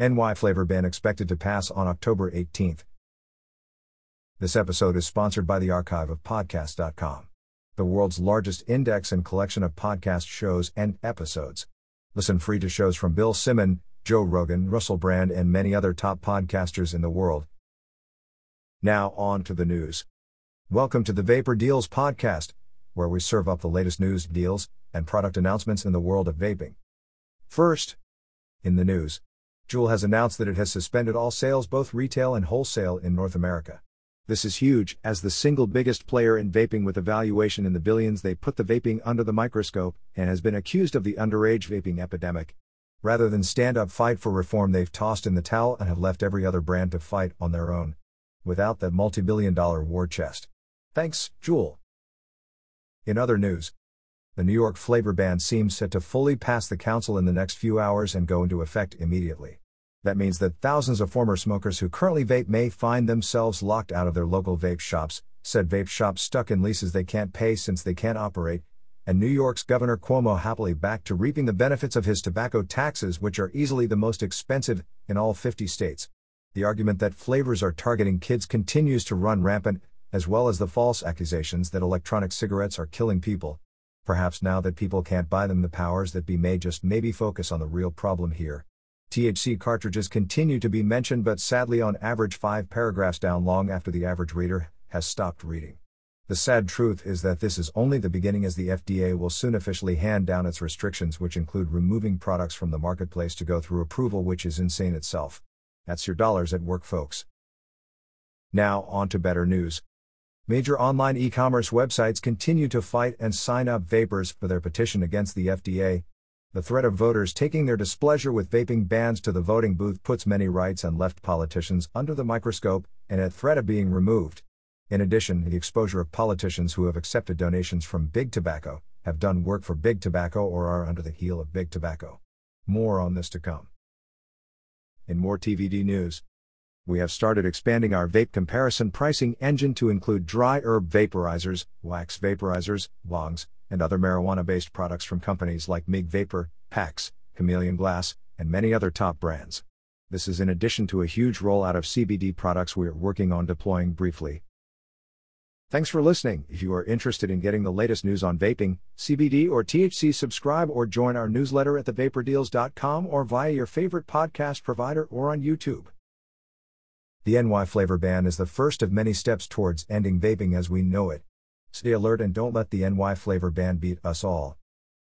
NY flavor ban expected to pass on October 18th. This episode is sponsored by the archive of podcast.com, the world's largest index and collection of podcast shows and episodes. Listen free to shows from Bill Simmon, Joe Rogan, Russell Brand, and many other top podcasters in the world. Now, on to the news. Welcome to the Vaper Deals podcast, where we serve up the latest news, deals, and product announcements in the world of vaping. First, in the news, Juul has announced that it has suspended all sales, both retail and wholesale, in North America. This is huge, as the single biggest player in vaping with a valuation in the billions, they put the vaping under the microscope and has been accused of the underage vaping epidemic. Rather than stand up fight for reform, they've tossed in the towel and have left every other brand to fight on their own. Without that multi billion dollar war chest. Thanks, Juul. In other news, the New York flavor ban seems set to fully pass the council in the next few hours and go into effect immediately. That means that thousands of former smokers who currently vape may find themselves locked out of their local vape shops, said vape shops stuck in leases they can't pay since they can't operate, and New York's Governor Cuomo happily back to reaping the benefits of his tobacco taxes, which are easily the most expensive in all 50 states. The argument that flavors are targeting kids continues to run rampant, as well as the false accusations that electronic cigarettes are killing people. Perhaps now that people can't buy them, the powers that be may just maybe focus on the real problem here. THC cartridges continue to be mentioned, but sadly, on average, five paragraphs down long after the average reader has stopped reading. The sad truth is that this is only the beginning, as the FDA will soon officially hand down its restrictions, which include removing products from the marketplace to go through approval, which is insane itself. That's your dollars at work, folks. Now, on to better news. Major online e commerce websites continue to fight and sign up vapers for their petition against the FDA, the threat of voters taking their displeasure with vaping bans to the voting booth puts many rights and left politicians under the microscope and at threat of being removed. In addition, the exposure of politicians who have accepted donations from Big Tobacco, have done work for Big Tobacco, or are under the heel of Big Tobacco. More on this to come. In more TVD news, we have started expanding our vape comparison pricing engine to include dry herb vaporizers, wax vaporizers, bongs, and other marijuana based products from companies like MIG Vapor, PAX, Chameleon Glass, and many other top brands. This is in addition to a huge rollout of CBD products we are working on deploying briefly. Thanks for listening. If you are interested in getting the latest news on vaping, CBD, or THC, subscribe or join our newsletter at thevaperdeals.com or via your favorite podcast provider or on YouTube. The NY flavor ban is the first of many steps towards ending vaping as we know it. Stay alert and don't let the NY flavor ban beat us all.